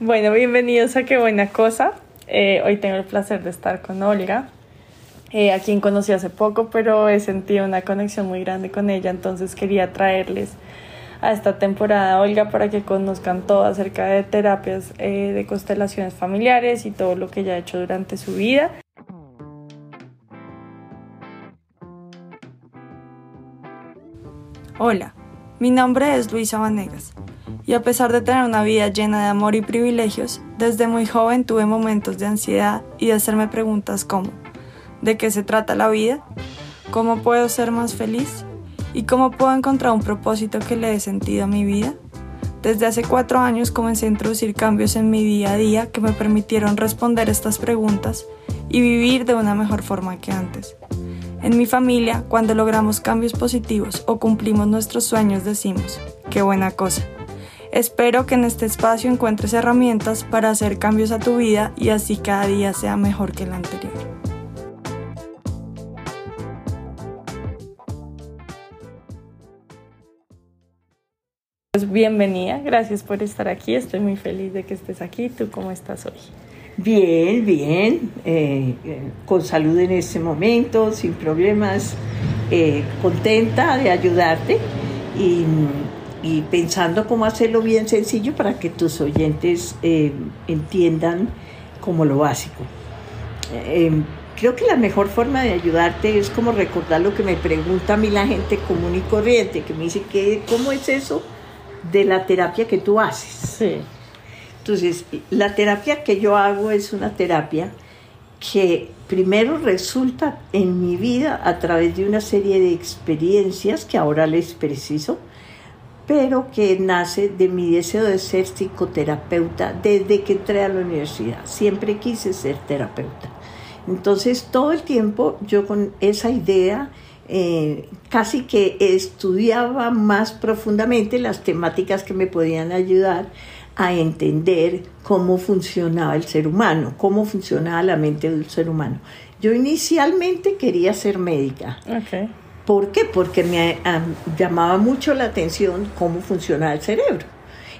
Bueno, bienvenidos a Qué Buena Cosa. Eh, hoy tengo el placer de estar con Olga, eh, a quien conocí hace poco, pero he sentido una conexión muy grande con ella, entonces quería traerles a esta temporada Olga para que conozcan todo acerca de terapias eh, de constelaciones familiares y todo lo que ella ha hecho durante su vida. Hola, mi nombre es Luisa Vanegas y a pesar de tener una vida llena de amor y privilegios, desde muy joven tuve momentos de ansiedad y de hacerme preguntas como ¿de qué se trata la vida? ¿Cómo puedo ser más feliz? ¿Y cómo puedo encontrar un propósito que le dé sentido a mi vida? Desde hace cuatro años comencé a introducir cambios en mi día a día que me permitieron responder estas preguntas y vivir de una mejor forma que antes. En mi familia, cuando logramos cambios positivos o cumplimos nuestros sueños, decimos, qué buena cosa. Espero que en este espacio encuentres herramientas para hacer cambios a tu vida y así cada día sea mejor que el anterior. Pues bienvenida, gracias por estar aquí, estoy muy feliz de que estés aquí. ¿Tú cómo estás hoy? Bien, bien, eh, eh, con salud en este momento, sin problemas, eh, contenta de ayudarte y y pensando cómo hacerlo bien sencillo para que tus oyentes eh, entiendan como lo básico. Eh, creo que la mejor forma de ayudarte es como recordar lo que me pregunta a mí la gente común y corriente, que me dice, que, ¿cómo es eso de la terapia que tú haces? Sí. Entonces, la terapia que yo hago es una terapia que primero resulta en mi vida a través de una serie de experiencias que ahora les preciso, pero que nace de mi deseo de ser psicoterapeuta desde que entré a la universidad. Siempre quise ser terapeuta. Entonces todo el tiempo yo con esa idea eh, casi que estudiaba más profundamente las temáticas que me podían ayudar a entender cómo funcionaba el ser humano, cómo funcionaba la mente del ser humano. Yo inicialmente quería ser médica. Okay. ¿Por qué? Porque me llamaba mucho la atención cómo funcionaba el cerebro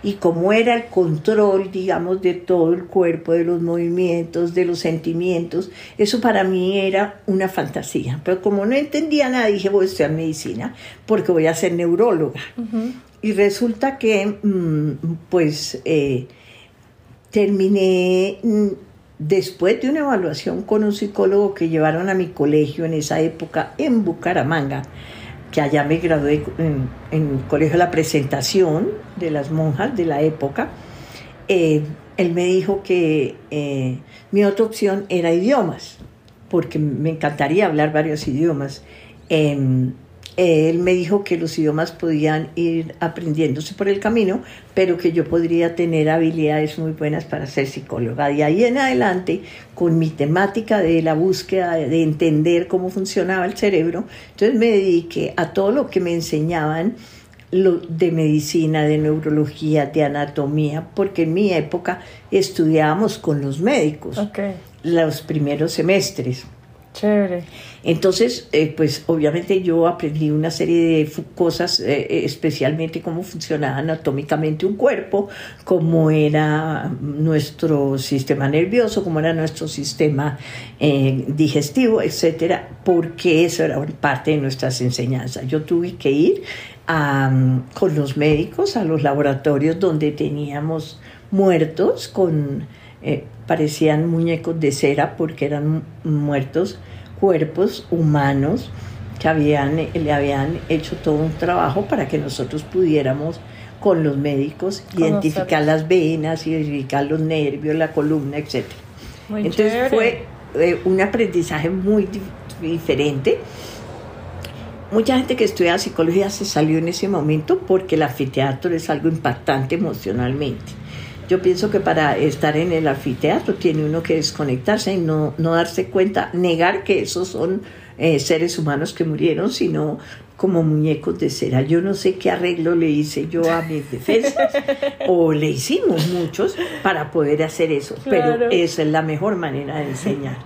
y cómo era el control, digamos, de todo el cuerpo, de los movimientos, de los sentimientos. Eso para mí era una fantasía. Pero como no entendía nada, dije, voy a estudiar medicina porque voy a ser neuróloga. Y resulta que, mm, pues, eh, terminé mm, Después de una evaluación con un psicólogo que llevaron a mi colegio en esa época en Bucaramanga, que allá me gradué en, el colegio de la presentación de las monjas de la época, eh, él me dijo que eh, mi otra opción era idiomas, porque me encantaría hablar varios idiomas. Em, él me dijo que los idiomas podían ir aprendiéndose por el camino, pero que yo podría tener habilidades muy buenas para ser psicóloga. De ahí en adelante, con mi temática de la búsqueda de entender cómo funcionaba el cerebro, entonces me dediqué a todo lo que me enseñaban de medicina, de neurología, de anatomía, porque en mi época estudiábamos con los médicos los primeros semestres. Chévere. Entonces, eh, pues obviamente yo aprendí una serie de cosas, eh, eh, especialmente cómo funcionaba anatómicamente un cuerpo, cómo era nuestro sistema nervioso, cómo era nuestro sistema digestivo, etcétera, porque eso era parte de nuestras enseñanzas. Yo tuve que ir con los médicos a los laboratorios donde teníamos muertos con parecían muñecos de cera porque eran muertos cuerpos humanos que habían, le habían hecho todo un trabajo para que nosotros pudiéramos con los médicos identificar las venas, identificar los nervios, la columna, etc. Entonces fue eh, un aprendizaje muy diferente. Mucha gente que estudia psicología se salió en ese momento porque el anfiteatro es algo impactante emocionalmente. Yo pienso que para estar en el anfiteatro tiene uno que desconectarse y no, no darse cuenta, negar que esos son eh, seres humanos que murieron, sino como muñecos de cera. Yo no sé qué arreglo le hice yo a mis defensas, o le hicimos muchos para poder hacer eso, pero esa es la mejor manera de enseñar.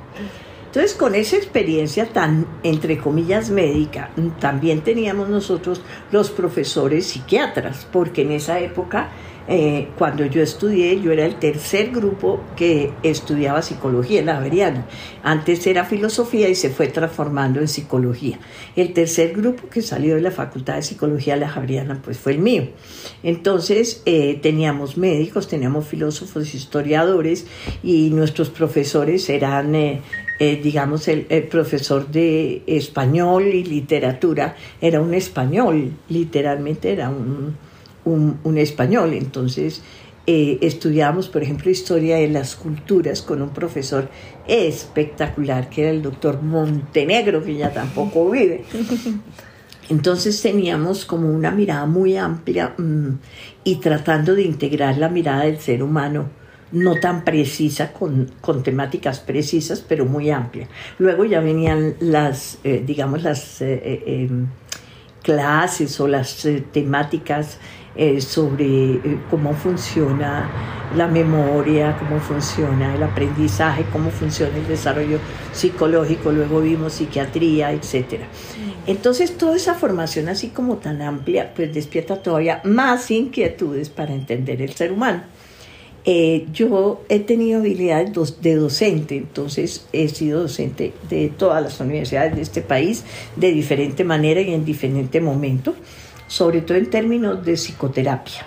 Entonces, con esa experiencia tan, entre comillas, médica, también teníamos nosotros los profesores psiquiatras, porque en esa época eh, cuando yo estudié, yo era el tercer grupo que estudiaba psicología en la Javeriana. Antes era filosofía y se fue transformando en psicología. El tercer grupo que salió de la Facultad de Psicología de la Javeriana, pues fue el mío. Entonces eh, teníamos médicos, teníamos filósofos, historiadores y nuestros profesores eran... Eh, digamos, el, profesor de español y literatura era un español, literalmente era un, un, español. Entonces eh, estudiamos, por ejemplo, historia de las culturas con un profesor espectacular, que era el doctor Montenegro, que ya tampoco vive. Entonces teníamos como una mirada muy amplia mm, y tratando de integrar la mirada del ser humano, no tan precisa, con, con temáticas precisas, pero muy amplia. Luego ya venían las, eh, digamos, las eh, em, clases o las temáticas eh, sobre eh, cómo funciona la memoria, cómo funciona el aprendizaje, cómo funciona el desarrollo psicológico, luego vimos psiquiatría, etc. Mm. Entonces toda esa formación así como tan amplia, pues despierta todavía más inquietudes para entender el ser humano. Eh, yo he tenido habilidades de docente, entonces he sido docente de todas las universidades de este país de diferente manera y en diferente momento sobre todo en términos de psicoterapia,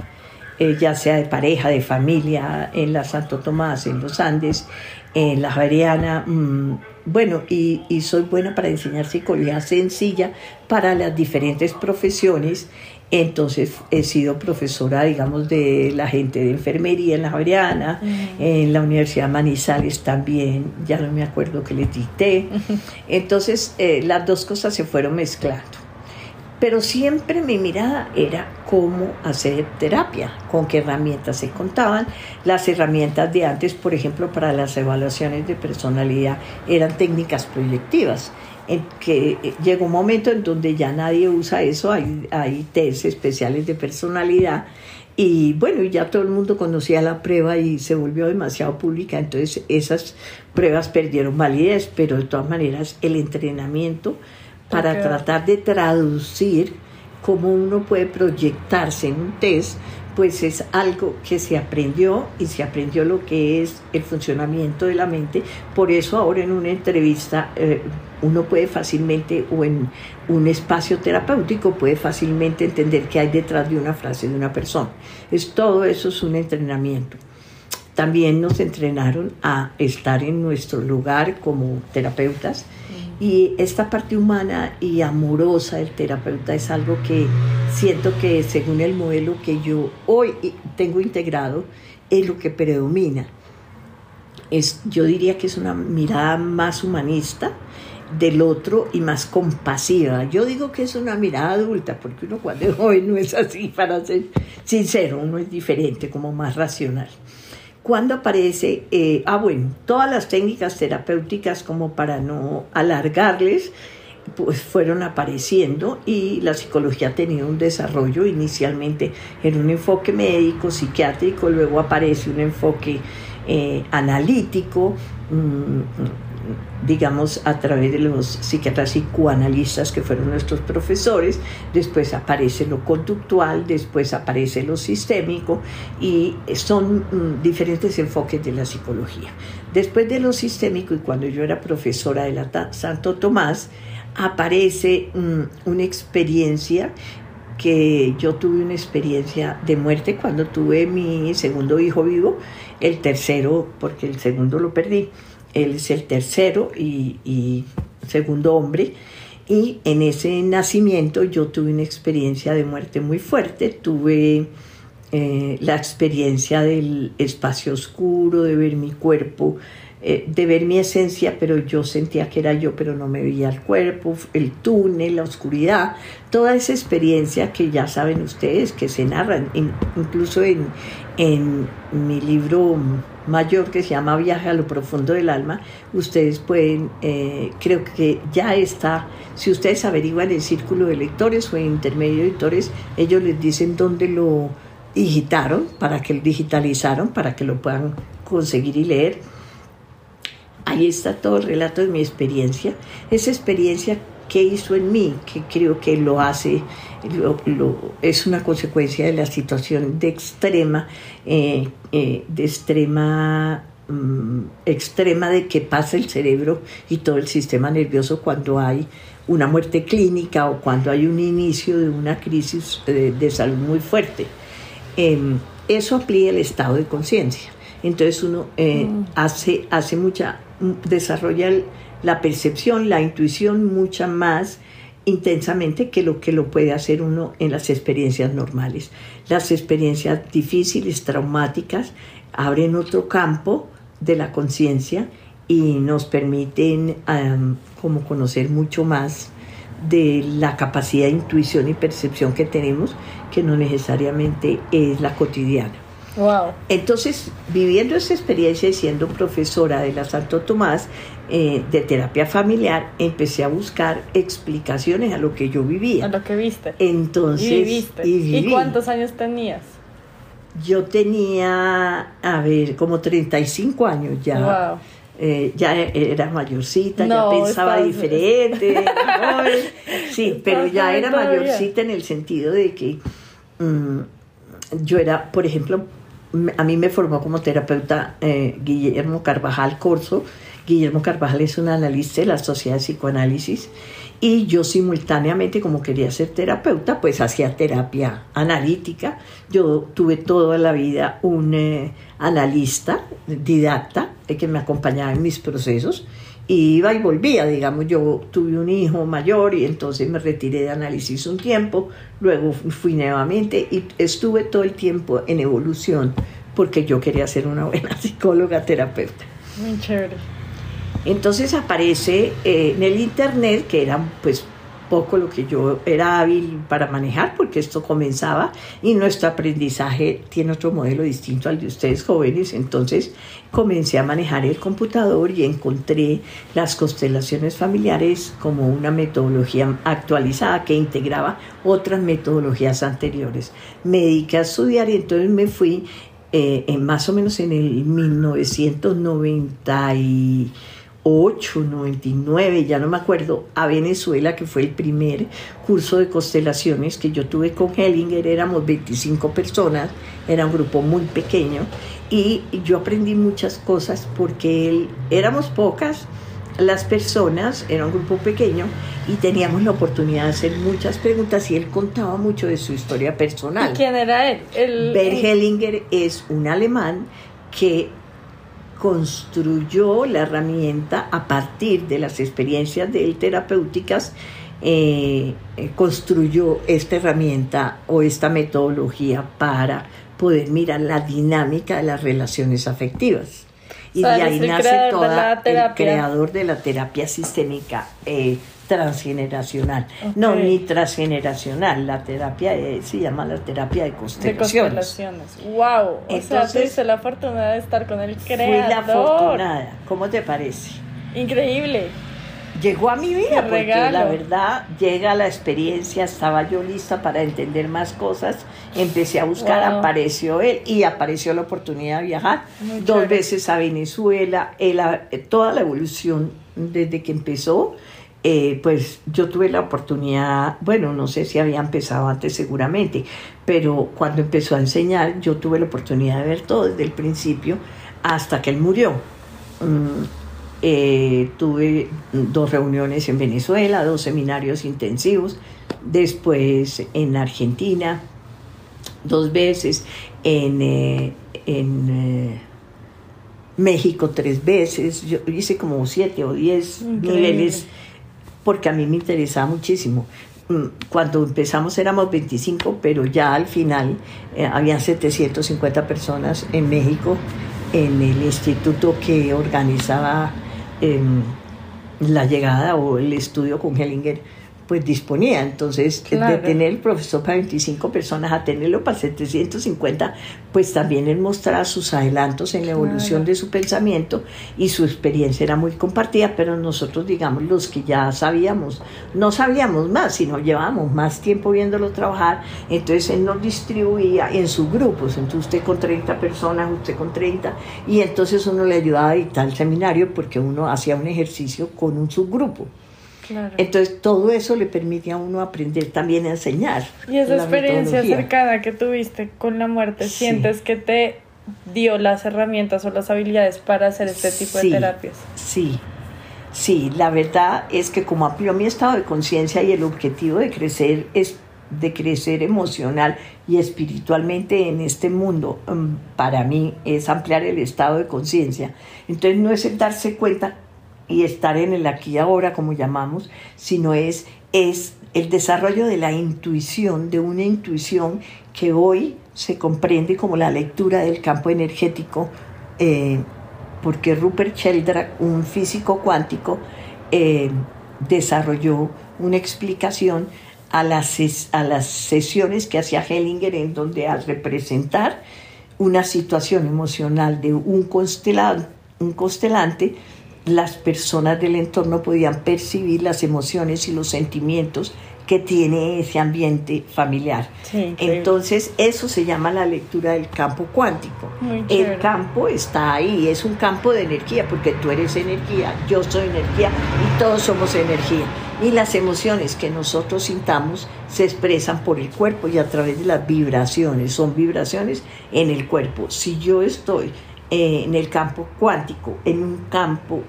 eh, ya sea de pareja, de familia, en la Santo Tomás, en los Andes, en la Javeriana. Mm, bueno, y, y, soy buena para enseñar psicología sencilla para las diferentes profesiones. Entonces he sido profesora, digamos, de la gente de enfermería en la Javeriana, mm. en la Universidad Manizales también, ya no me acuerdo que les dicté. Entonces eh, las dos cosas se fueron mezclando pero siempre mi mirada era cómo hacer terapia, con qué herramientas se contaban. Las herramientas de antes, por ejemplo, para las evaluaciones de personalidad, eran técnicas proyectivas, en que eh, llegó un momento en donde ya nadie usa eso, hay, hay test especiales de personalidad. Y bueno, ya todo el mundo conocía la prueba y se volvió demasiado pública, entonces esas pruebas perdieron validez, pero de todas maneras el entrenamiento para tratar de traducir cómo uno puede proyectarse en un test, pues es algo que se aprendió y se aprendió lo que es el funcionamiento de la mente. Por eso ahora en una entrevista eh, uno puede fácilmente o en un espacio terapéutico puede fácilmente entender qué hay detrás de una frase de una persona. Es todo eso es un entrenamiento. También nos entrenaron a estar en nuestro lugar como terapeutas y esta parte humana y amorosa del terapeuta es algo que siento que según el modelo que yo hoy tengo integrado, es lo que predomina. Es, yo diría que es una mirada más humanista del otro y más compasiva. Yo digo que es una mirada adulta, porque uno cuando es joven no es así, para ser sincero, uno es diferente, como más racional cuando aparece, eh, ah bueno, todas las técnicas terapéuticas como para no alargarles, pues fueron apareciendo y la psicología ha tenido un desarrollo. Inicialmente en un enfoque médico, psiquiátrico, luego aparece un enfoque eh, analítico, mm, digamos, a través de los psiquiatras psicoanalistas que fueron nuestros profesores, después aparece lo conductual, después aparece lo sistémico y son mm, diferentes enfoques de la psicología. Después de lo sistémico y cuando yo era profesora de la Santo Tomás, aparece mm, una experiencia que yo tuve una experiencia de muerte cuando tuve mi segundo hijo vivo, el tercero porque el segundo lo perdí él es el tercero y, segundo hombre. Y en ese nacimiento yo tuve una experiencia de muerte muy fuerte. Tuve eh, la experiencia del espacio oscuro, de ver mi cuerpo, eh, de ver mi esencia, pero yo sentía que era yo, pero no me veía el cuerpo, el túnel, la oscuridad, toda esa experiencia que ya saben ustedes, que se narran, incluso en, en mi libro mayor que se llama Viaje a lo profundo del alma, ustedes pueden, eh, creo que ya está, si ustedes averiguan el círculo de lectores o en intermedio de lectores, ellos les dicen dónde lo digitaron, para que lo digitalizaron, para que lo puedan conseguir y leer. ahí está todo el relato de mi experiencia. Esa experiencia que hizo en mí, que creo que lo hace, es una consecuencia de la situación de extrema, eh, eh, de extrema mm, extrema de que pasa el cerebro y todo el sistema nervioso cuando hay una muerte clínica o cuando hay un inicio de una crisis de, de salud muy fuerte. Em, eso amplía el estado de conciencia. Entonces uno eh, mm. hace, hace mucha, desarrolla la percepción, la intuición mucha más intensamente que lo que lo puede hacer uno en las experiencias normales. Las experiencias difíciles, traumáticas, abren otro campo de la conciencia y nos permiten como conocer mucho más de la capacidad de intuición y percepción que tenemos, que no necesariamente es la cotidiana. Wow. Entonces, viviendo esa experiencia y siendo profesora de la Santo Tomás eh, de terapia familiar, empecé a buscar explicaciones a lo que yo vivía. A lo que viste. Entonces, y viviste. ¿Y, cuántos años tenías? Yo tenía, a ver, como 35 años ya. Wow. Eh, ya era mayorcita, ya pensaba diferente. sí, pero ya era mayorcita en el sentido de que mm, yo era, por ejemplo, a mí me formó como terapeuta eh, Guillermo Carvajal Corso. Guillermo Carvajal es un analista de la Sociedad de Psicoanálisis y yo simultáneamente, como quería ser terapeuta, pues hacía terapia analítica. Yo tuve toda la vida un eh, analista, didacta, eh, que me acompañaba en mis procesos y iba y volvía, digamos, yo tuve un hijo mayor y entonces me retiré de análisis un tiempo, luego fui nuevamente y estuve todo el tiempo en evolución porque yo quería ser una buena psicóloga terapeuta. Muy chévere. Entonces aparece eh, en el internet, que era pues poco lo que yo era hábil para manejar, porque esto comenzaba y nuestro aprendizaje tiene otro modelo distinto al de ustedes jóvenes. Entonces comencé a manejar el computador y encontré las constelaciones familiares como una metodología actualizada que integraba otras metodologías anteriores. Me dediqué a estudiar y entonces me fui eh, en más o menos en el 1990 y 8, 99, ya no me acuerdo, a Venezuela, que fue el primer curso de constelaciones que yo tuve con Hellinger, éramos 25 personas, era un grupo muy pequeño, y yo aprendí muchas cosas porque él, éramos pocas las personas, era un grupo pequeño, y teníamos la oportunidad de hacer muchas preguntas, y él contaba mucho de su historia personal. ¿Y quién era él? El, Bert Hellinger es un alemán que construyó la herramienta a partir de las experiencias de él terapéuticas, eh, eh, construyó esta herramienta o esta metodología para poder mirar la dinámica de las relaciones afectivas. Y de ahí nace toda el creador de la terapia sistémica. Eh, transgeneracional. No, ni transgeneracional. La terapia se llama la terapia de constelaciones. De constelaciones. ¡Wow! Entonces, o la oportunidad de estar con el creador. Fui la afortunada. ¿Cómo te parece? Increíble. Llegó a mi vida porque la verdad llega la experiencia, estaba yo lista para entender más cosas, empecé a buscar, apareció él y apareció la oportunidad de viajar dos veces a Venezuela, toda la evolución desde que empezó eh, pues yo tuve la oportunidad, bueno, no sé si había empezado antes seguramente, pero cuando empezó a enseñar yo tuve la oportunidad de ver todo desde el principio hasta que él murió. Mm, eh, tuve dos reuniones en Venezuela, dos seminarios intensivos, después en Argentina, dos veces, en, eh, en México tres veces, yo hice como siete o diez niveles porque a mí me interesaba muchísimo. Mm, cuando empezamos éramos 25, pero ya al final eh, había 750 personas en México en el instituto que organizaba em, la llegada o el estudio con Hellinger pues disponía. Entonces, Claro. de tener el profesor para 25 personas a tenerlo para 750, pues también él mostraba sus adelantos en la evolución Claro. de su pensamiento y su experiencia era muy compartida, pero nosotros, digamos, los que ya sabíamos, no sabíamos más, sino llevábamos más tiempo viéndolo trabajar, entonces él nos distribuía en sus grupos, entonces usted con 30 personas, usted con 30, y entonces uno le ayudaba a dictar el seminario porque uno hacía un ejercicio con un subgrupo. Claro. Entonces todo eso le permitía a uno aprender también a enseñar. Y esa experiencia metodología. cercana que tuviste con la muerte, Sí. ¿sientes que te dio las herramientas o las habilidades para hacer este tipo Sí. de terapias? Sí, sí, la verdad es que como amplió mi estado de conciencia y el objetivo de crecer es de crecer emocional y espiritualmente en este mundo, mm, para mí es ampliar el estado de conciencia. Entonces no es el darse cuenta y estar en el aquí y ahora, como llamamos, sino es, es el desarrollo de la intuición, de una intuición que hoy se comprende como la lectura del campo energético, eh, porque Rupert Sheldrake, un físico cuántico, eh, desarrolló una explicación a las, a las sesiones que hacía Hellinger, en donde al representar una situación emocional de un constelado, un constelante, las personas del entorno podían percibir las emociones y los sentimientos que tiene ese ambiente familiar. Sí. Entonces, eso se llama la lectura del campo cuántico. Muy chévere. El campo está ahí, es un campo de energía, porque tú eres energía, yo soy energía y todos somos energía. Y las emociones que nosotros sintamos se expresan por el cuerpo y a través de las vibraciones, son vibraciones en el cuerpo. Si yo estoy eh, en el campo cuántico, en un campo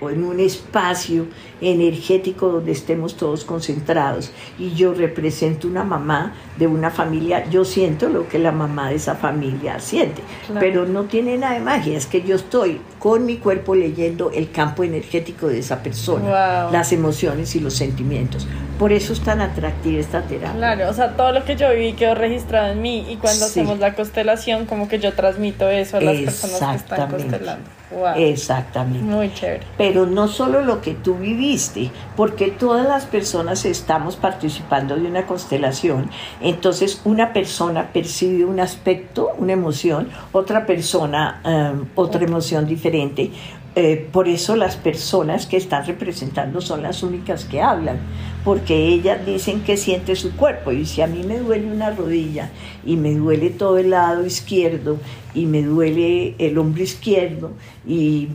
o en un espacio energético donde estemos todos concentrados y yo represento una mamá de una familia, yo siento lo que la mamá de esa familia siente, Claro. pero no tiene nada de magia, es que yo estoy con mi cuerpo leyendo el campo energético de esa persona, Wow. las emociones y los sentimientos. Por eso es tan atractiva esta terapia. Claro, o sea, todo lo que yo viví quedó registrado en mí y cuando Sí. hacemos la constelación, como que yo transmito eso a las personas que están constelando. Wow. Exactamente. Muy chévere. pero no solo lo que tú viviste, porque todas las personas estamos participando de una constelación, entonces una persona percibe un aspecto, una emoción, otra persona eh, otra emoción diferente. Eh, por eso las personas que están representando son las únicas que hablan, porque ellas dicen que siente su cuerpo. Y si a mí me duele una rodilla y me duele todo el lado izquierdo y me duele el hombro izquierdo y,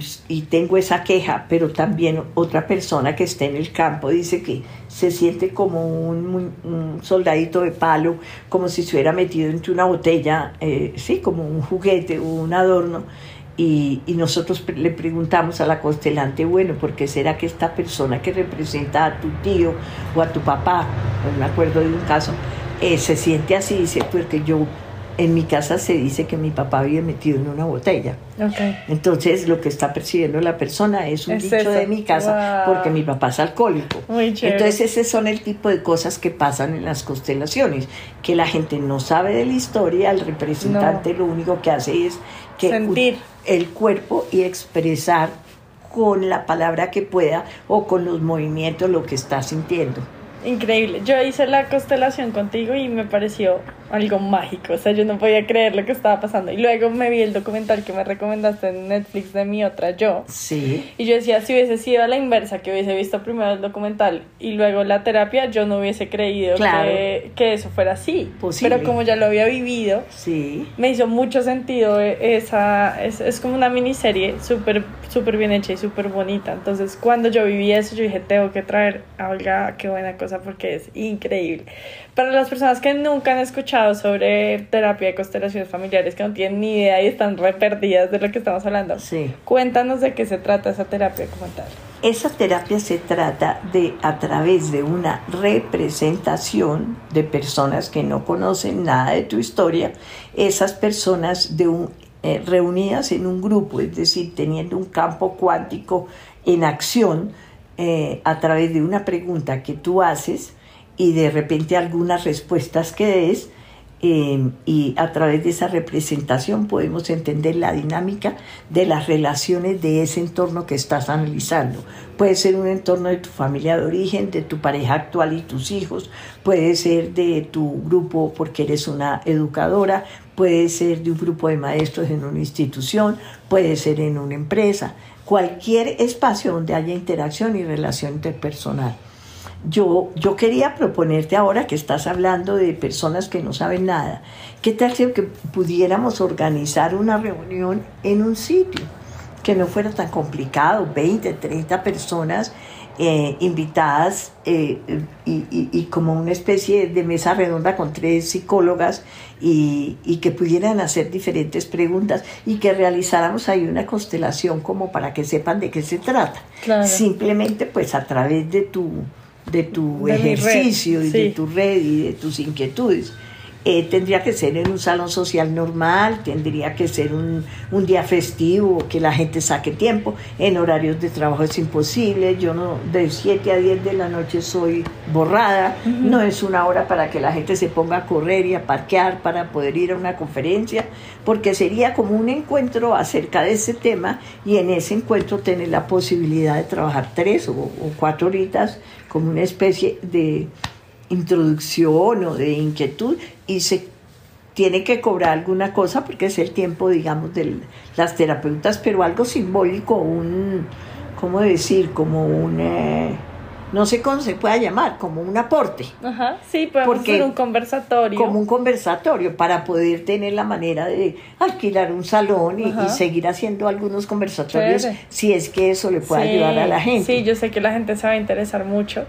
tengo esa queja, pero también otra persona que está en el campo dice que se siente como un, un soldadito de palo, como si se hubiera metido entre una botella, eh, sí, como un juguete o un adorno. Y, nosotros le preguntamos a la constelante, bueno, ¿por qué será que esta persona que representa a tu tío o a tu papá, no me acuerdo de un caso, eh, se siente así? Dice, porque yo, en mi casa se dice que mi papá había metido en una botella. Ok. Entonces lo que está percibiendo la persona es un Es dicho eso. de mi casa Wow. porque mi papá es alcohólico. Muy. Entonces ese son el tipo de cosas que pasan en las constelaciones, que la gente no sabe de la historia, el representante lo único que hace es que Sentir. el cuerpo y expresar con la palabra que pueda o con los movimientos lo que está sintiendo. Increíble. Yo hice la constelación contigo y me pareció algo mágico. O sea, yo no podía creer lo que estaba pasando. Y luego me vi el documental que me recomendaste en Netflix de mi otra yo. Sí. Y yo decía, si hubiese sido a la inversa, que hubiese visto primero el documental y luego la terapia, yo no hubiese creído Claro. que, que eso fuera así. Posible. Pero como ya lo había vivido, Sí. me hizo mucho sentido eh, esa, es, es como una miniserie súper súper bien hecha y súper bonita. Entonces cuando yo viví eso, yo dije, tengo que traer a Olga, qué buena cosa porque es increíble. Para las personas que nunca han escuchado sobre terapia de constelaciones familiares, que no tienen ni idea y están re perdidas de lo que estamos hablando, Sí. cuéntanos de qué se trata esa terapia como tal. Esa terapia se trata de, a través de una representación de personas que no conocen nada de tu historia, esas personas de un, eh, reunidas en un grupo, es decir, teniendo un campo cuántico en acción eh, a través de una pregunta que tú haces y de repente algunas respuestas que des, eh, y a través de esa representación podemos entender la dinámica de las relaciones de ese entorno que estás analizando. Puede ser un entorno de tu familia de origen, de tu pareja actual y tus hijos, puede ser de tu grupo porque eres una educadora, puede ser de un grupo de maestros en una institución, puede ser en una empresa, cualquier espacio donde haya interacción y relación interpersonal. Yo, yo quería proponerte ahora que estás hablando de personas que no saben nada, ¿qué tal si que pudiéramos organizar una reunión en un sitio? Que no fuera tan complicado, 20, 30 personas eh, invitadas eh, y, como una especie de mesa redonda con tres psicólogas y, que pudieran hacer diferentes preguntas y que realizáramos ahí una constelación como para que sepan de qué se trata. Simplemente pues a través de tu de tu ejercicio y de tu red y de tus inquietudes. Eh, tendría que ser en un salón social normal, tendría que ser un, un, día festivo, que la gente saque tiempo. En horarios de trabajo es imposible. Yo no, de 7 a 10 de la noche soy borrada. No es una hora para que la gente se ponga a correr y a parquear para poder ir a una conferencia, porque sería como un encuentro acerca de ese tema y en ese encuentro tener la posibilidad de trabajar tres o, o cuatro horitas como una especie de introducción o de inquietud y se tiene que cobrar alguna cosa porque es el tiempo, digamos, de las terapeutas, pero algo simbólico, un, ¿cómo decir? Como un, eh, no sé cómo se pueda llamar, como un aporte. Ajá, sí, podemos hacer un conversatorio. Como un conversatorio para poder tener la manera de alquilar un salón y, seguir haciendo algunos conversatorios si es que eso le puede ayudar a la gente. Sí, yo sé que la gente se va a interesar mucho.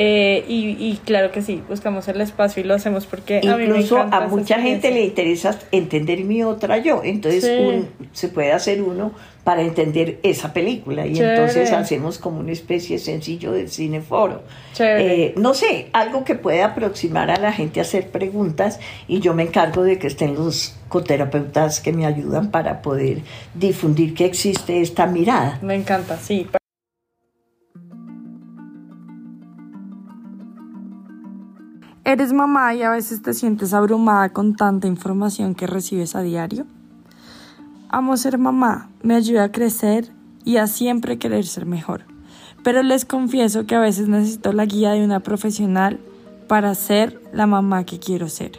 Eh, y, claro que sí, buscamos el espacio y lo hacemos porque incluso a, mucha gente le interesa entender mi otra yo, entonces se puede hacer uno para entender esa película y entonces hacemos como una especie sencillo de cineforo. Eh, no sé, algo que pueda aproximar a la gente a hacer preguntas y yo me encargo de que estén los coterapeutas que me ayudan para poder difundir que existe esta mirada. Me encanta, sí. ¿Eres mamá y a veces te sientes abrumada con tanta información que recibes a diario? Amo ser mamá, me ayuda a crecer y a siempre querer ser mejor. Pero les confieso que a veces necesito la guía de una profesional para ser la mamá que quiero ser.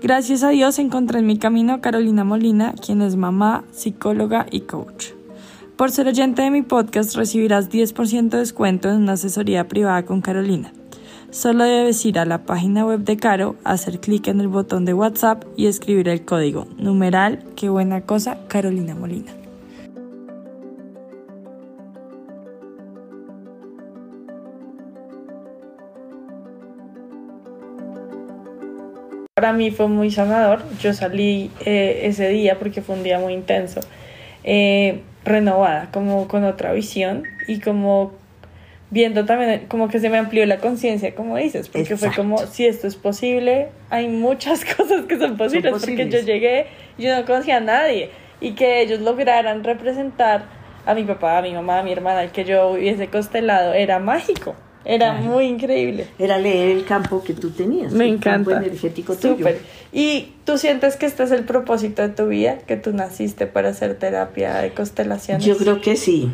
Gracias a Dios encontré en mi camino a Carolina Molina, quien es mamá, psicóloga y coach. Por ser oyente de mi podcast recibirás 10% de descuento en una asesoría privada con Carolina. Solo debes ir a la página web de Caro, hacer clic en el botón de WhatsApp y escribir el código numeral qué buena cosa Carolina Molina. Para mí fue muy sanador. Yo salí eh, ese día porque fue un día muy intenso, eh, renovada, como con otra visión y como viendo también como que se me amplió la conciencia, como dices, porque fue como, si esto es posible, hay muchas cosas que son posibles, porque yo llegué y yo no conocía a nadie y que ellos lograran representar a mi papá, a mi mamá, a mi hermana, el que yo hubiese constelado, era mágico. Era muy increíble. Era leer el campo que tú tenías. Me encanta. campo energético tuyo. ¿Y tú sientes que este es el propósito de tu vida? ¿Que tú naciste para hacer terapia de constelaciones? Yo creo que sí.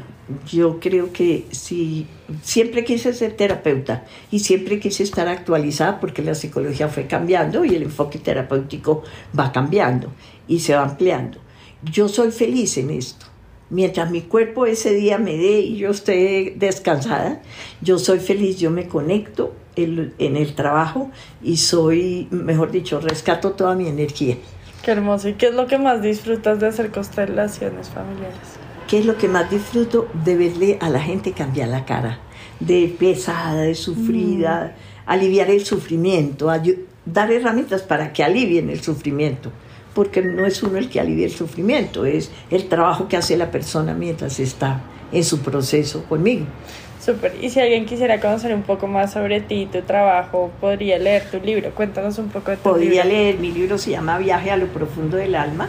Yo creo que sí. Siempre quise ser terapeuta y siempre quise estar actualizada porque la psicología fue cambiando y el enfoque terapéutico va cambiando y se va ampliando. Yo soy feliz en esto mientras mi cuerpo ese día me dé y yo esté descansada, yo soy feliz, yo me conecto en el trabajo y soy, mejor dicho, rescato toda mi energía. Qué hermoso. ¿Y qué es lo que más disfrutas de hacer constelaciones familiares? ¿Qué es lo que más disfruto? De verle a la gente cambiar la cara, de pesada, de sufrida, mm. aliviar el sufrimiento, dar herramientas para que alivien el sufrimiento porque no es uno el que alivia el sufrimiento, es el trabajo que hace la persona mientras está en su proceso conmigo. Súper. Y si alguien quisiera conocer un poco más sobre ti, tu trabajo, podría leer tu libro. Cuéntanos un poco de tu Podría leer, mi libro se llama Viaje a lo profundo del alma.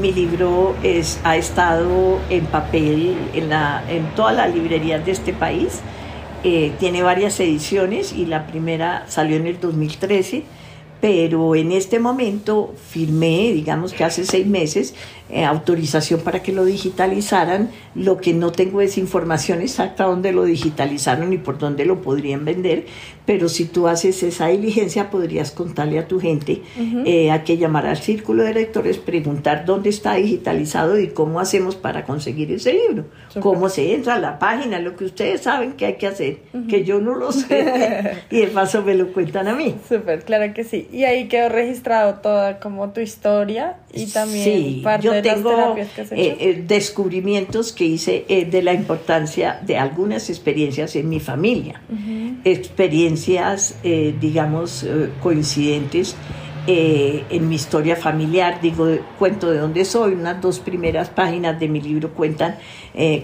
Mi libro es, ha estado en papel en, la, en todas las librerías de este país. Eh, tiene varias ediciones y la primera salió en el 2013 pero en este momento firmé, digamos que hace seis meses, eh, autorización para que lo digitalizaran. Lo que no tengo es información exacta dónde lo digitalizaron y por dónde lo podrían vender, pero si tú haces esa diligencia podrías contarle a tu gente eh, a que llamar al círculo de lectores, preguntar dónde está digitalizado y cómo hacemos para conseguir ese libro, cómo se entra a la página, lo que ustedes saben que hay que hacer, que yo no lo sé y de paso me lo cuentan a mí. Súper, claro que sí. Y ahí quedó registrado toda como tu historia y también parte de que hecho. Eh, eh, descubrimientos que hice eh, de la importancia de algunas experiencias en mi familia, experiencias, digamos, coincidentes. en mi historia familiar, digo, cuento de dónde soy, unas dos primeras páginas de mi libro cuentan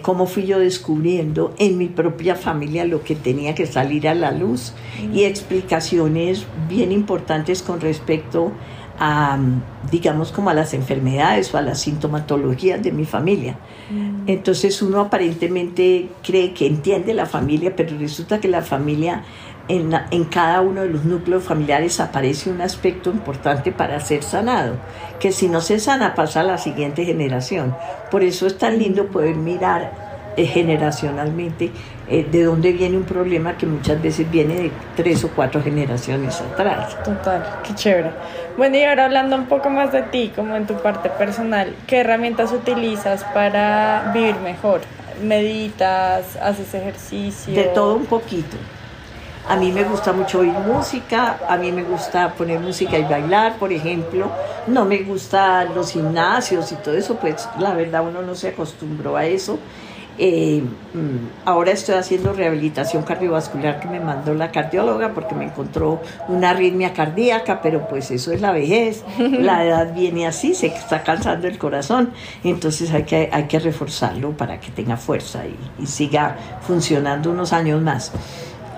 cómo fui yo descubriendo en mi propia familia lo que tenía que salir a la luz y explicaciones bien importantes con respecto a, digamos, como a las enfermedades o a las sintomatologías de mi familia. Mm. Entonces uno aparentemente cree que entiende la familia, pero resulta que la familia, en, en cada uno de los núcleos familiares aparece un aspecto importante para ser sanado, que si no se sana pasa a la siguiente generación. Por eso es tan lindo poder mirar eh, generacionalmente eh, de dónde viene un problema que muchas veces viene de tres o cuatro generaciones atrás. Total, qué chévere. Bueno, y ahora hablando un poco más de ti, como en tu parte personal, ¿qué herramientas utilizas para vivir mejor? ¿Meditas? ¿Haces ejercicio? De todo un poquito. A mí me gusta mucho oír música, a mí me gusta poner música y bailar, por ejemplo. No me gustan los gimnasios y todo eso, pues la verdad uno no se acostumbró a eso. Eh, mm, ahora estoy haciendo rehabilitación cardiovascular que me mandó la cardióloga porque me encontró una arritmia cardíaca, pero pues eso es la vejez, la edad viene así, se está cansando el corazón, entonces hay que, hay que reforzarlo para que tenga fuerza y, siga funcionando unos años más.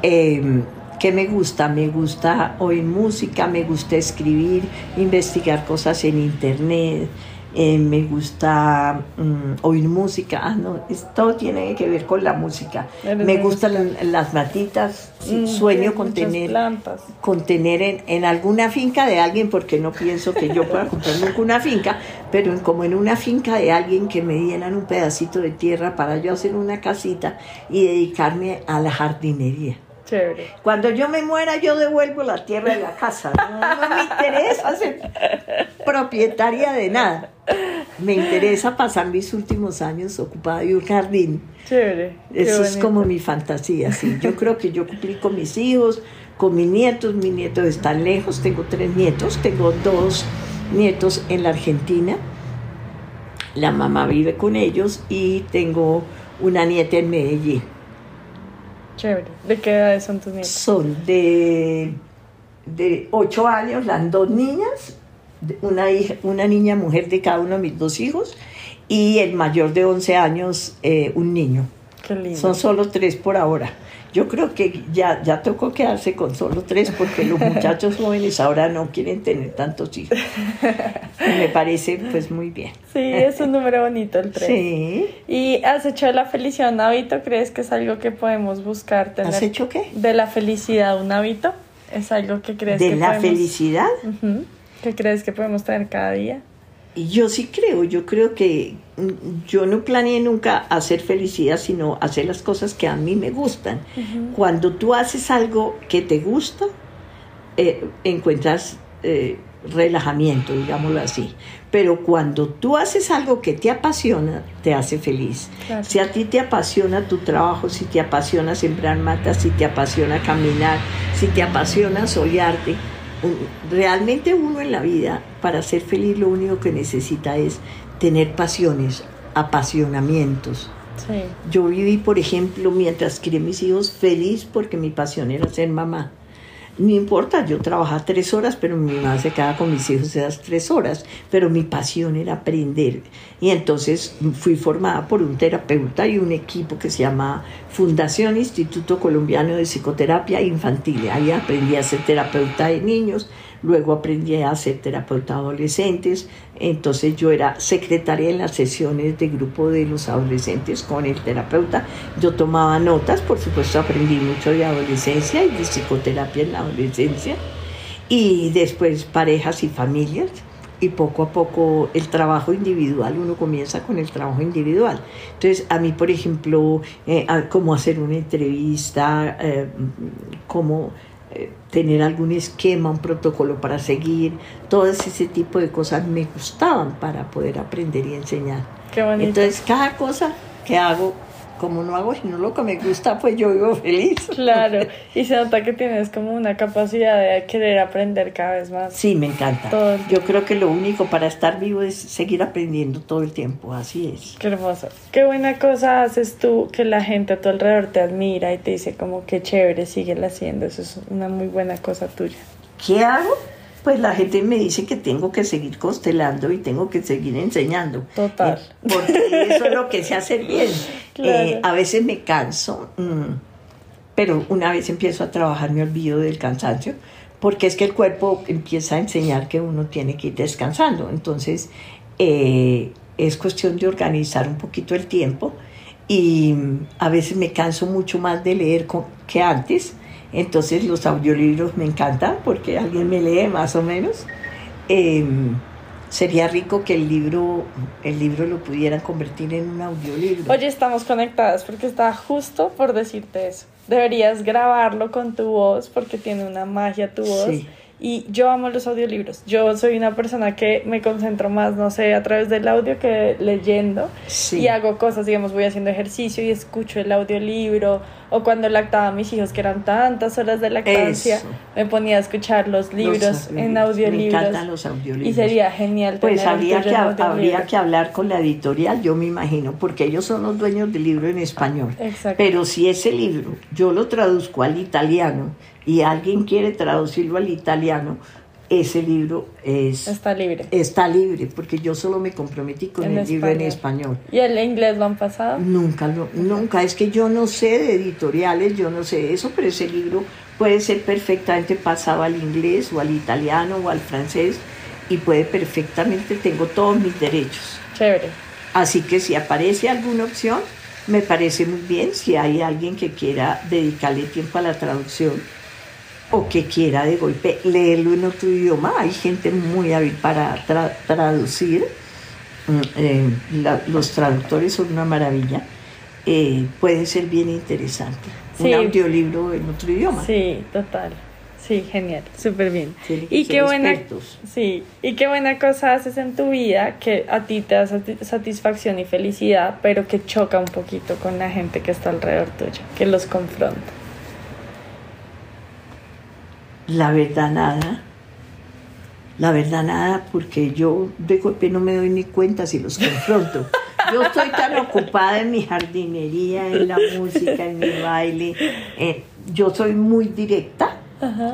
Eh, ¿Qué me gusta? Me gusta oír música, me gusta escribir, investigar cosas en internet. Eh, me gusta mm, oír música, ah, no, todo tiene que ver con la música. Me gustan las matitas, mm, sueño con tener, con tener en, en, alguna finca de alguien, porque no pienso que yo pueda comprar nunca una finca, pero en, como en una finca de alguien que me dieran un pedacito de tierra para yo hacer una casita y dedicarme a la jardinería. Chévere. Cuando yo me muera, yo devuelvo la tierra de la casa. No, me interesa ser propietaria de nada. Me interesa pasar mis últimos años ocupada de un jardín. Chévere. Eso es como mi fantasía. Sí. Yo creo que yo cumplí con mis hijos, con mis nietos. Mis nietos están lejos. Tengo tres nietos. Tengo dos nietos en la Argentina. La mamá vive con ellos y tengo una nieta en Medellín. Chévere. ¿De qué edades son tus nietos? Son de, de 8 años las dos niñas, una, hija, una niña mujer de cada uno de mis dos hijos y el mayor de 11 años eh, un niño. Qué lindo. Son solo tres por ahora. Yo creo que ya, ya tocó quedarse con solo tres porque los muchachos jóvenes ahora no quieren tener tantos hijos. Me parece pues muy bien. Sí, es un número bonito el tres. Sí. ¿Y has hecho de la felicidad un hábito? ¿Crees que es algo que podemos buscar tener? ¿Has hecho qué? De la felicidad un hábito. ¿Es algo que crees ¿De que la podemos... felicidad? Ujú. ¿Qué crees que podemos tener cada día? Y yo sí creo, yo creo que mm, yo no planeé nunca hacer felicidad, sino hacer las cosas que a mí me gustan. Cuando tú haces algo que te gusta, eh, encuentras eh, relajamiento, digámoslo así. Pero cuando tú haces algo que te apasiona, te hace feliz. Claro. Si a ti te apasiona tu trabajo, si te apasiona sembrar matas, si te apasiona caminar, si te apasiona solearte, realmente uno en la vida, para ser feliz, lo único que necesita es tener pasiones, apasionamientos. Sí. Yo viví, por ejemplo, mientras crié mis hijos, feliz porque mi pasión era ser mamá. No importa, yo trabajaba tres horas, pero mi mamá se quedaba con mis hijos esas tres horas, pero mi pasión era aprender. Y entonces fui formada por un terapeuta y un equipo que se llama Fundación Instituto Colombiano de Psicoterapia Infantil. Ahí aprendí a ser terapeuta de niños, luego aprendí a ser terapeuta de adolescentes. Entonces yo era secretaria en las sesiones de grupo de los adolescentes con el terapeuta. Yo tomaba notas, por supuesto aprendí mucho de adolescencia y de psicoterapia en la adolescencia. y después parejas y familias y poco a poco el trabajo individual, uno comienza con el trabajo individual. Entonces, a mí, por ejemplo, eh, cómo hacer una entrevista, eh, cómo tener algún esquema, un protocolo para seguir, todo ese tipo de cosas me gustaban para poder aprender y enseñar. Qué bonito. Entonces, cada cosa que hago como no hago sino lo que me gusta, pues yo vivo feliz. Claro, y se nota que tienes como una capacidad de querer aprender cada vez más. Sí, me encanta. Yo creo que lo único para estar vivo es seguir aprendiendo todo el tiempo, así es. Qué hermoso. Qué buena cosa haces tú que la gente a tu alrededor te admira y te dice como qué chévere, sigue haciendo, eso es una muy buena cosa tuya. ¿Qué hago? Pues la gente me dice que tengo que seguir constelando y tengo que seguir enseñando. Total. Eh, porque eso es lo que se hace bien. Eh, a veces me canso, mm, pero una vez empiezo a trabajar me olvido del cansancio, porque es que el cuerpo empieza a enseñar que uno tiene que ir descansando. Entonces, eh, es cuestión de organizar un poquito el tiempo y mm, a veces me canso mucho más de leer que antes entonces los audiolibros me encantan porque alguien me lee más o menos. Em, sería rico que el libro, el libro lo pudieran convertir en un audiolibro. Oye, estamos conectadas porque estaba justo por decirte eso. Deberías grabarlo con tu voz porque tiene una magia tu voz. Sí. Y yo amo los audiolibros. Yo soy una persona que me concentro más, no sé, a través del audio que leyendo. Y hago cosas, digamos, voy haciendo ejercicio y escucho el audiolibro. O cuando lactaba a mis hijos, que eran tantas horas de lactancia, me ponía a escuchar los libros en audiolibros. Me encantan los audiolibros. Y sería genial. Pues habría que, habría que hablar con la editorial, yo me imagino, porque ellos son los dueños del libro en español. Exacto. Pero si ese libro yo lo traduzco al italiano y alguien quiere traducirlo al italiano, ese libro es está libre. Está libre, porque yo solo me comprometí con el libro en español. ¿Y el inglés lo han pasado? Nunca, nunca. Es que yo no sé de editoriales, yo no sé eso, pero ese libro puede ser perfectamente pasado al inglés o al italiano o al francés y puede perfectamente, tengo todos mis derechos. Chévere. Así que si aparece alguna opción, me parece muy bien. Si hay alguien que quiera dedicarle tiempo a la traducción, o que quiera de golpe leerlo en otro idioma. Hay gente muy hábil para traducir. Mm, eh, los traductores son una maravilla. Eh, puede ser bien interesante. Un audiolibro en otro idioma. Sí, total. Sí, genial, súper bien. Y qué buena, sí, y qué buena cosa haces en tu vida que a ti te da satisfacción y felicidad, pero que choca un poquito con la gente que está alrededor tuyo, que los confronta. La verdad nada. La verdad nada porque yo de golpe no me doy ni cuenta si los confronto. Yo estoy tan ocupada en mi jardinería, en la música, en mi baile. Eh, yo soy muy directa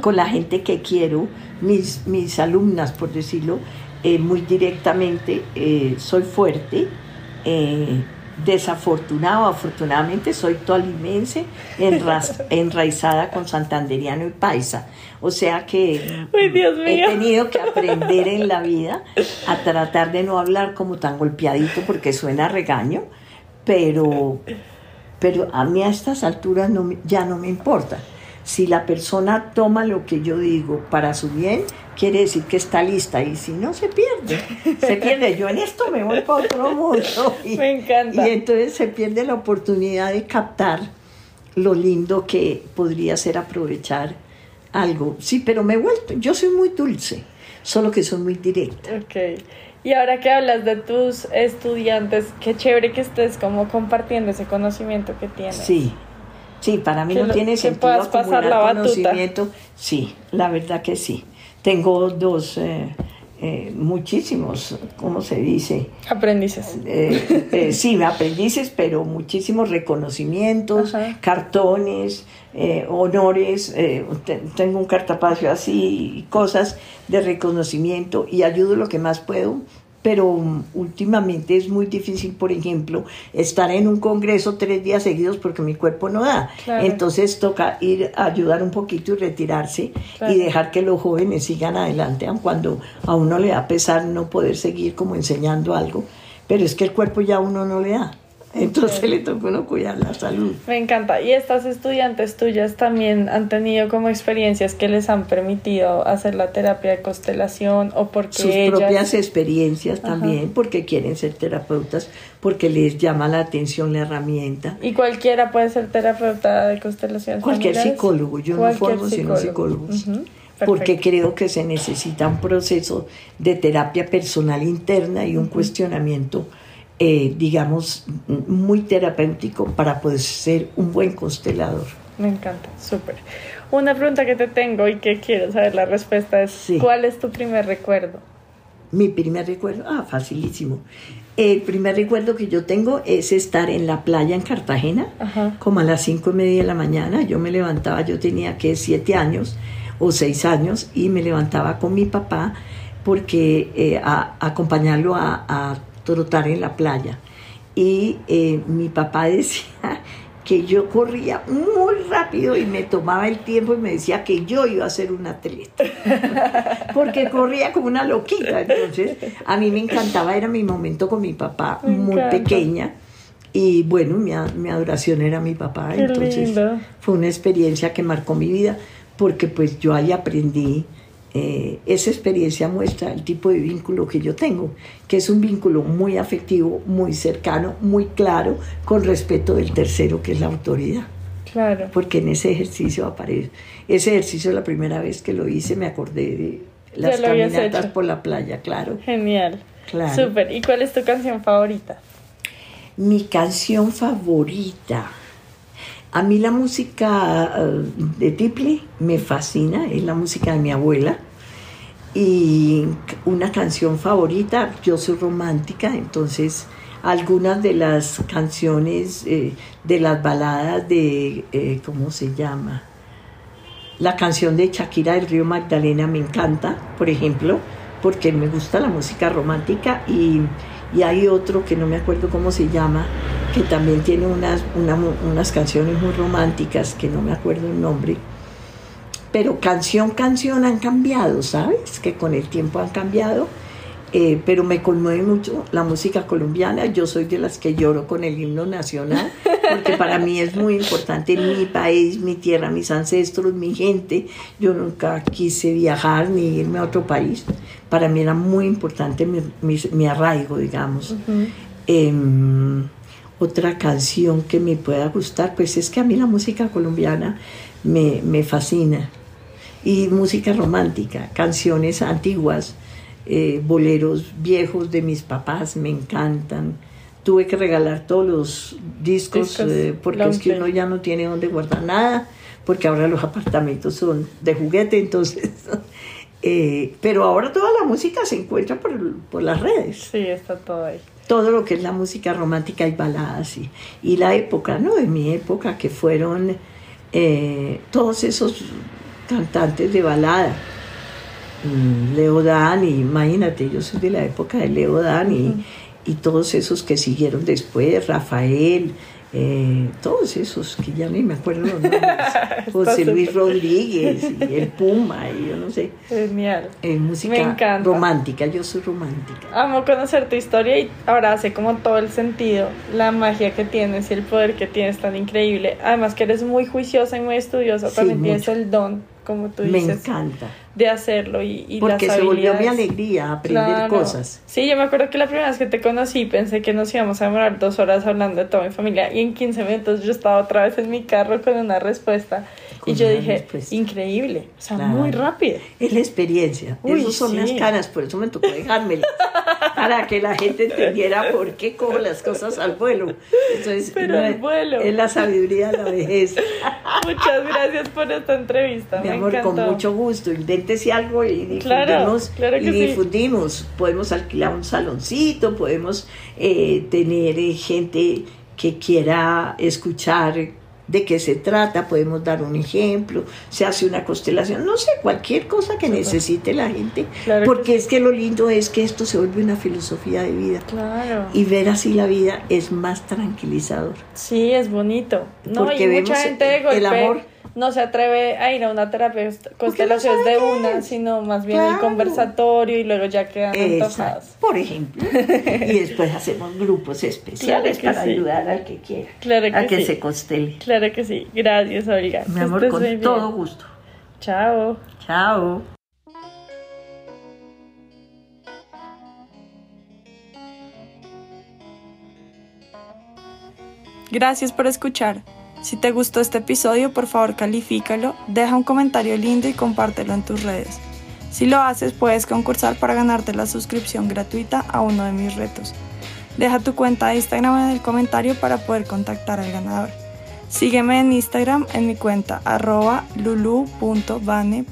con la gente que quiero, mis, mis alumnas, por decirlo, eh, muy directamente. Eh, soy fuerte desafortunado, afortunadamente soy tolimense, enraizada con santanderiano y paisa. O sea que he tenido que aprender en la vida a tratar de no hablar como tan golpeadito porque suena regaño, pero, pero a mí a estas alturas no, ya no me importa. Si la persona toma lo que yo digo para su bien, quiere decir que está lista y si no se pierde, se pierde. Yo en esto me voy para otro mundo y, me encanta. y entonces se pierde la oportunidad de captar lo lindo que podría ser aprovechar algo. Sí, pero me he vuelto, yo soy muy dulce, solo que soy muy directa. Ok. Y ahora que hablas de tus estudiantes, qué chévere que estés como compartiendo ese conocimiento que tienes. Sí, sí, para mí no tiene sentido acumular la conocimiento. Sí, la verdad que sí. Tengo dos, eh, eh, muchísimos, ¿cómo se dice? Aprendices. Eh, sí, aprendices, pero muchísimos reconocimientos, cartones, honores. tengo un cartapacio así, cosas de reconocimiento y ayudo lo que más puedo pero últimamente es muy difícil, por ejemplo, estar en un congreso tres días seguidos porque mi cuerpo no da. Entonces toca ir a ayudar un poquito y retirarse y dejar que los jóvenes sigan adelante, aun cuando a uno le da pesar no poder seguir como enseñando algo, pero es que el cuerpo ya a uno no le da. Entonces le toca a uno cuidar la salud. Me encanta. ¿Y estas estudiantes tuyas también han tenido como experiencias que les han permitido hacer la terapia de constelación o porque Sus ellas... propias experiencias también, porque quieren ser terapeutas, porque les llama la atención la herramienta. Y cualquiera puede ser terapeuta de constelación. Cualquier familiares? psicólogo, yo no formo sino psicólogo. psicólogos. Porque creo que se necesita un proceso de terapia personal interna y un cuestionamiento, eh, digamos, muy terapéutico para poder ser un buen constelador. Me encanta, súper. Una pregunta que te tengo y que quiero saber la respuesta es, Sí. ¿cuál es tu primer recuerdo? Mi primer recuerdo, ah, facilísimo. El primer recuerdo que yo tengo es estar en la playa en Cartagena, Ajá. como a las cinco y media de la mañana. Yo me levantaba, yo tenía que siete años o seis años y me levantaba con mi papá porque eh, a, a acompañarlo a, a trotar en la playa. Y eh, mi papá decía que yo corría muy rápido y me tomaba el tiempo y me decía que yo iba a ser un atleta porque corría como una loquita. Entonces, a mí me encantaba, era mi momento con mi papá, Me muy encanta. pequeña. Y bueno, mi, mi adoración era mi papá. Qué entonces, lindo. fue una experiencia que marcó mi vida, porque pues yo ahí aprendí. Eh, esa experiencia muestra el tipo de vínculo que yo tengo, que es un vínculo muy afectivo, muy cercano, muy claro, con respeto del tercero, que es la autoridad Claro. porque en ese ejercicio aparece. Ese ejercicio, la primera vez que lo hice, me acordé de las caminatas por la playa, claro. Genial. Claro. Súper. ¿Y cuál es tu canción favorita? Mi canción favorita. A mí la música eh, de Tiple me fascina, es la música de mi abuela. Y una canción favorita, yo soy romántica, entonces algunas de las canciones eh, de las baladas de, eh, ¿cómo se llama? La canción de Shakira del Río Magdalena me encanta, por ejemplo, porque me gusta la música romántica y, y hay otro que no me acuerdo cómo se llama, que también tiene unas, una- unas canciones muy románticas, que no me acuerdo el nombre. Pero canción, canción han cambiado, ¿sabes? Que con el tiempo han cambiado. Eh, pero me conmueve mucho la música colombiana. Yo soy de las que lloro con el himno nacional, porque para mí es muy importante mi país, mi tierra, mis ancestros, mi gente. Yo nunca quise viajar ni irme a otro país. Para mí era muy importante mi, mi- mi arraigo, digamos. Em, otra canción que me pueda gustar, pues es que a mí la música colombiana me, me fascina. Y música romántica, canciones antiguas, eh, boleros viejos de mis papás me encantan. Tuve que regalar todos los discos, Discos eh, porque es que uno ya no tiene dónde guardar nada, porque ahora los apartamentos son de juguete, entonces... eh, pero ahora toda la música se encuentra por, por las redes Sí, está todo ahí. todo lo que es la música romántica y baladas y, y la época, ¿no? De mi época, que fueron eh, todos esos cantantes de balada. Mm, Leo Dan, y imagínate, yo soy de la época de Leo Dan y, y todos esos que siguieron después, Rafael, eh, todos esos que ya ni me acuerdo los nombres, José Luis Rodríguez y el Puma, y yo no sé, Genial. eh, música Me encanta. romántica, yo soy romántica. Amo conocer tu historia y ahora hace como todo el sentido, la magia que tienes y el poder que tienes tan increíble. Además que eres muy juiciosa y muy estudiosa, Sí, también tienes mucho. el don, como tú Me dices, encanta. De hacerlo y, y Porque las se volvió mi alegría aprender Claro. cosas. Sí, yo me acuerdo que la primera vez que te conocí pensé que nos íbamos a demorar dos horas hablando de toda mi familia y en 15 minutos yo estaba otra vez en mi carro con una respuesta y yo dije, respuesta. increíble, o sea, Claro. muy rápido. Es la experiencia. Esas son sí. las caras, por eso me tocó dejármelas. para que la gente entendiera por qué cojo las cosas al vuelo. Entonces, Pero al vuelo. Es la sabiduría de la vejez. Muchas gracias por esta entrevista, Mi me amor, encantó. con mucho gusto. Invéntese algo y difundimos. Claro, claro que y sí. difundimos. Podemos alquilar un saloncito, podemos eh, tener eh, gente que quiera escuchar de qué se trata, podemos dar un ejemplo, se hace una constelación, no sé, cualquier cosa que necesite la gente. Claro que porque es que lo lindo es que esto se vuelve una filosofía de vida. Claro. Y ver así la vida es más tranquilizador. Sí, es bonito. No, Porque y mucha vemos gente de el amor. No se atreve a ir a una terapia de constelaciones de una, sino más bien el conversatorio y luego ya quedan antojadas. Por ejemplo. y después hacemos grupos especiales para ayudar al que quiera. Claro que a que sí. se constele. Claro que sí. Gracias, Olga. Mi amor, con todo gusto. Chao. Chao. Gracias por escuchar. Si te gustó este episodio, por favor califícalo, deja un comentario lindo y compártelo en tus redes. Si lo haces, puedes concursar para ganarte la suscripción gratuita a uno de mis retos. Deja tu cuenta de Instagram en el comentario para poder contactar al ganador. Sígueme en Instagram en mi cuenta arroba lulu.bane.par.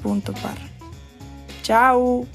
¡Chao!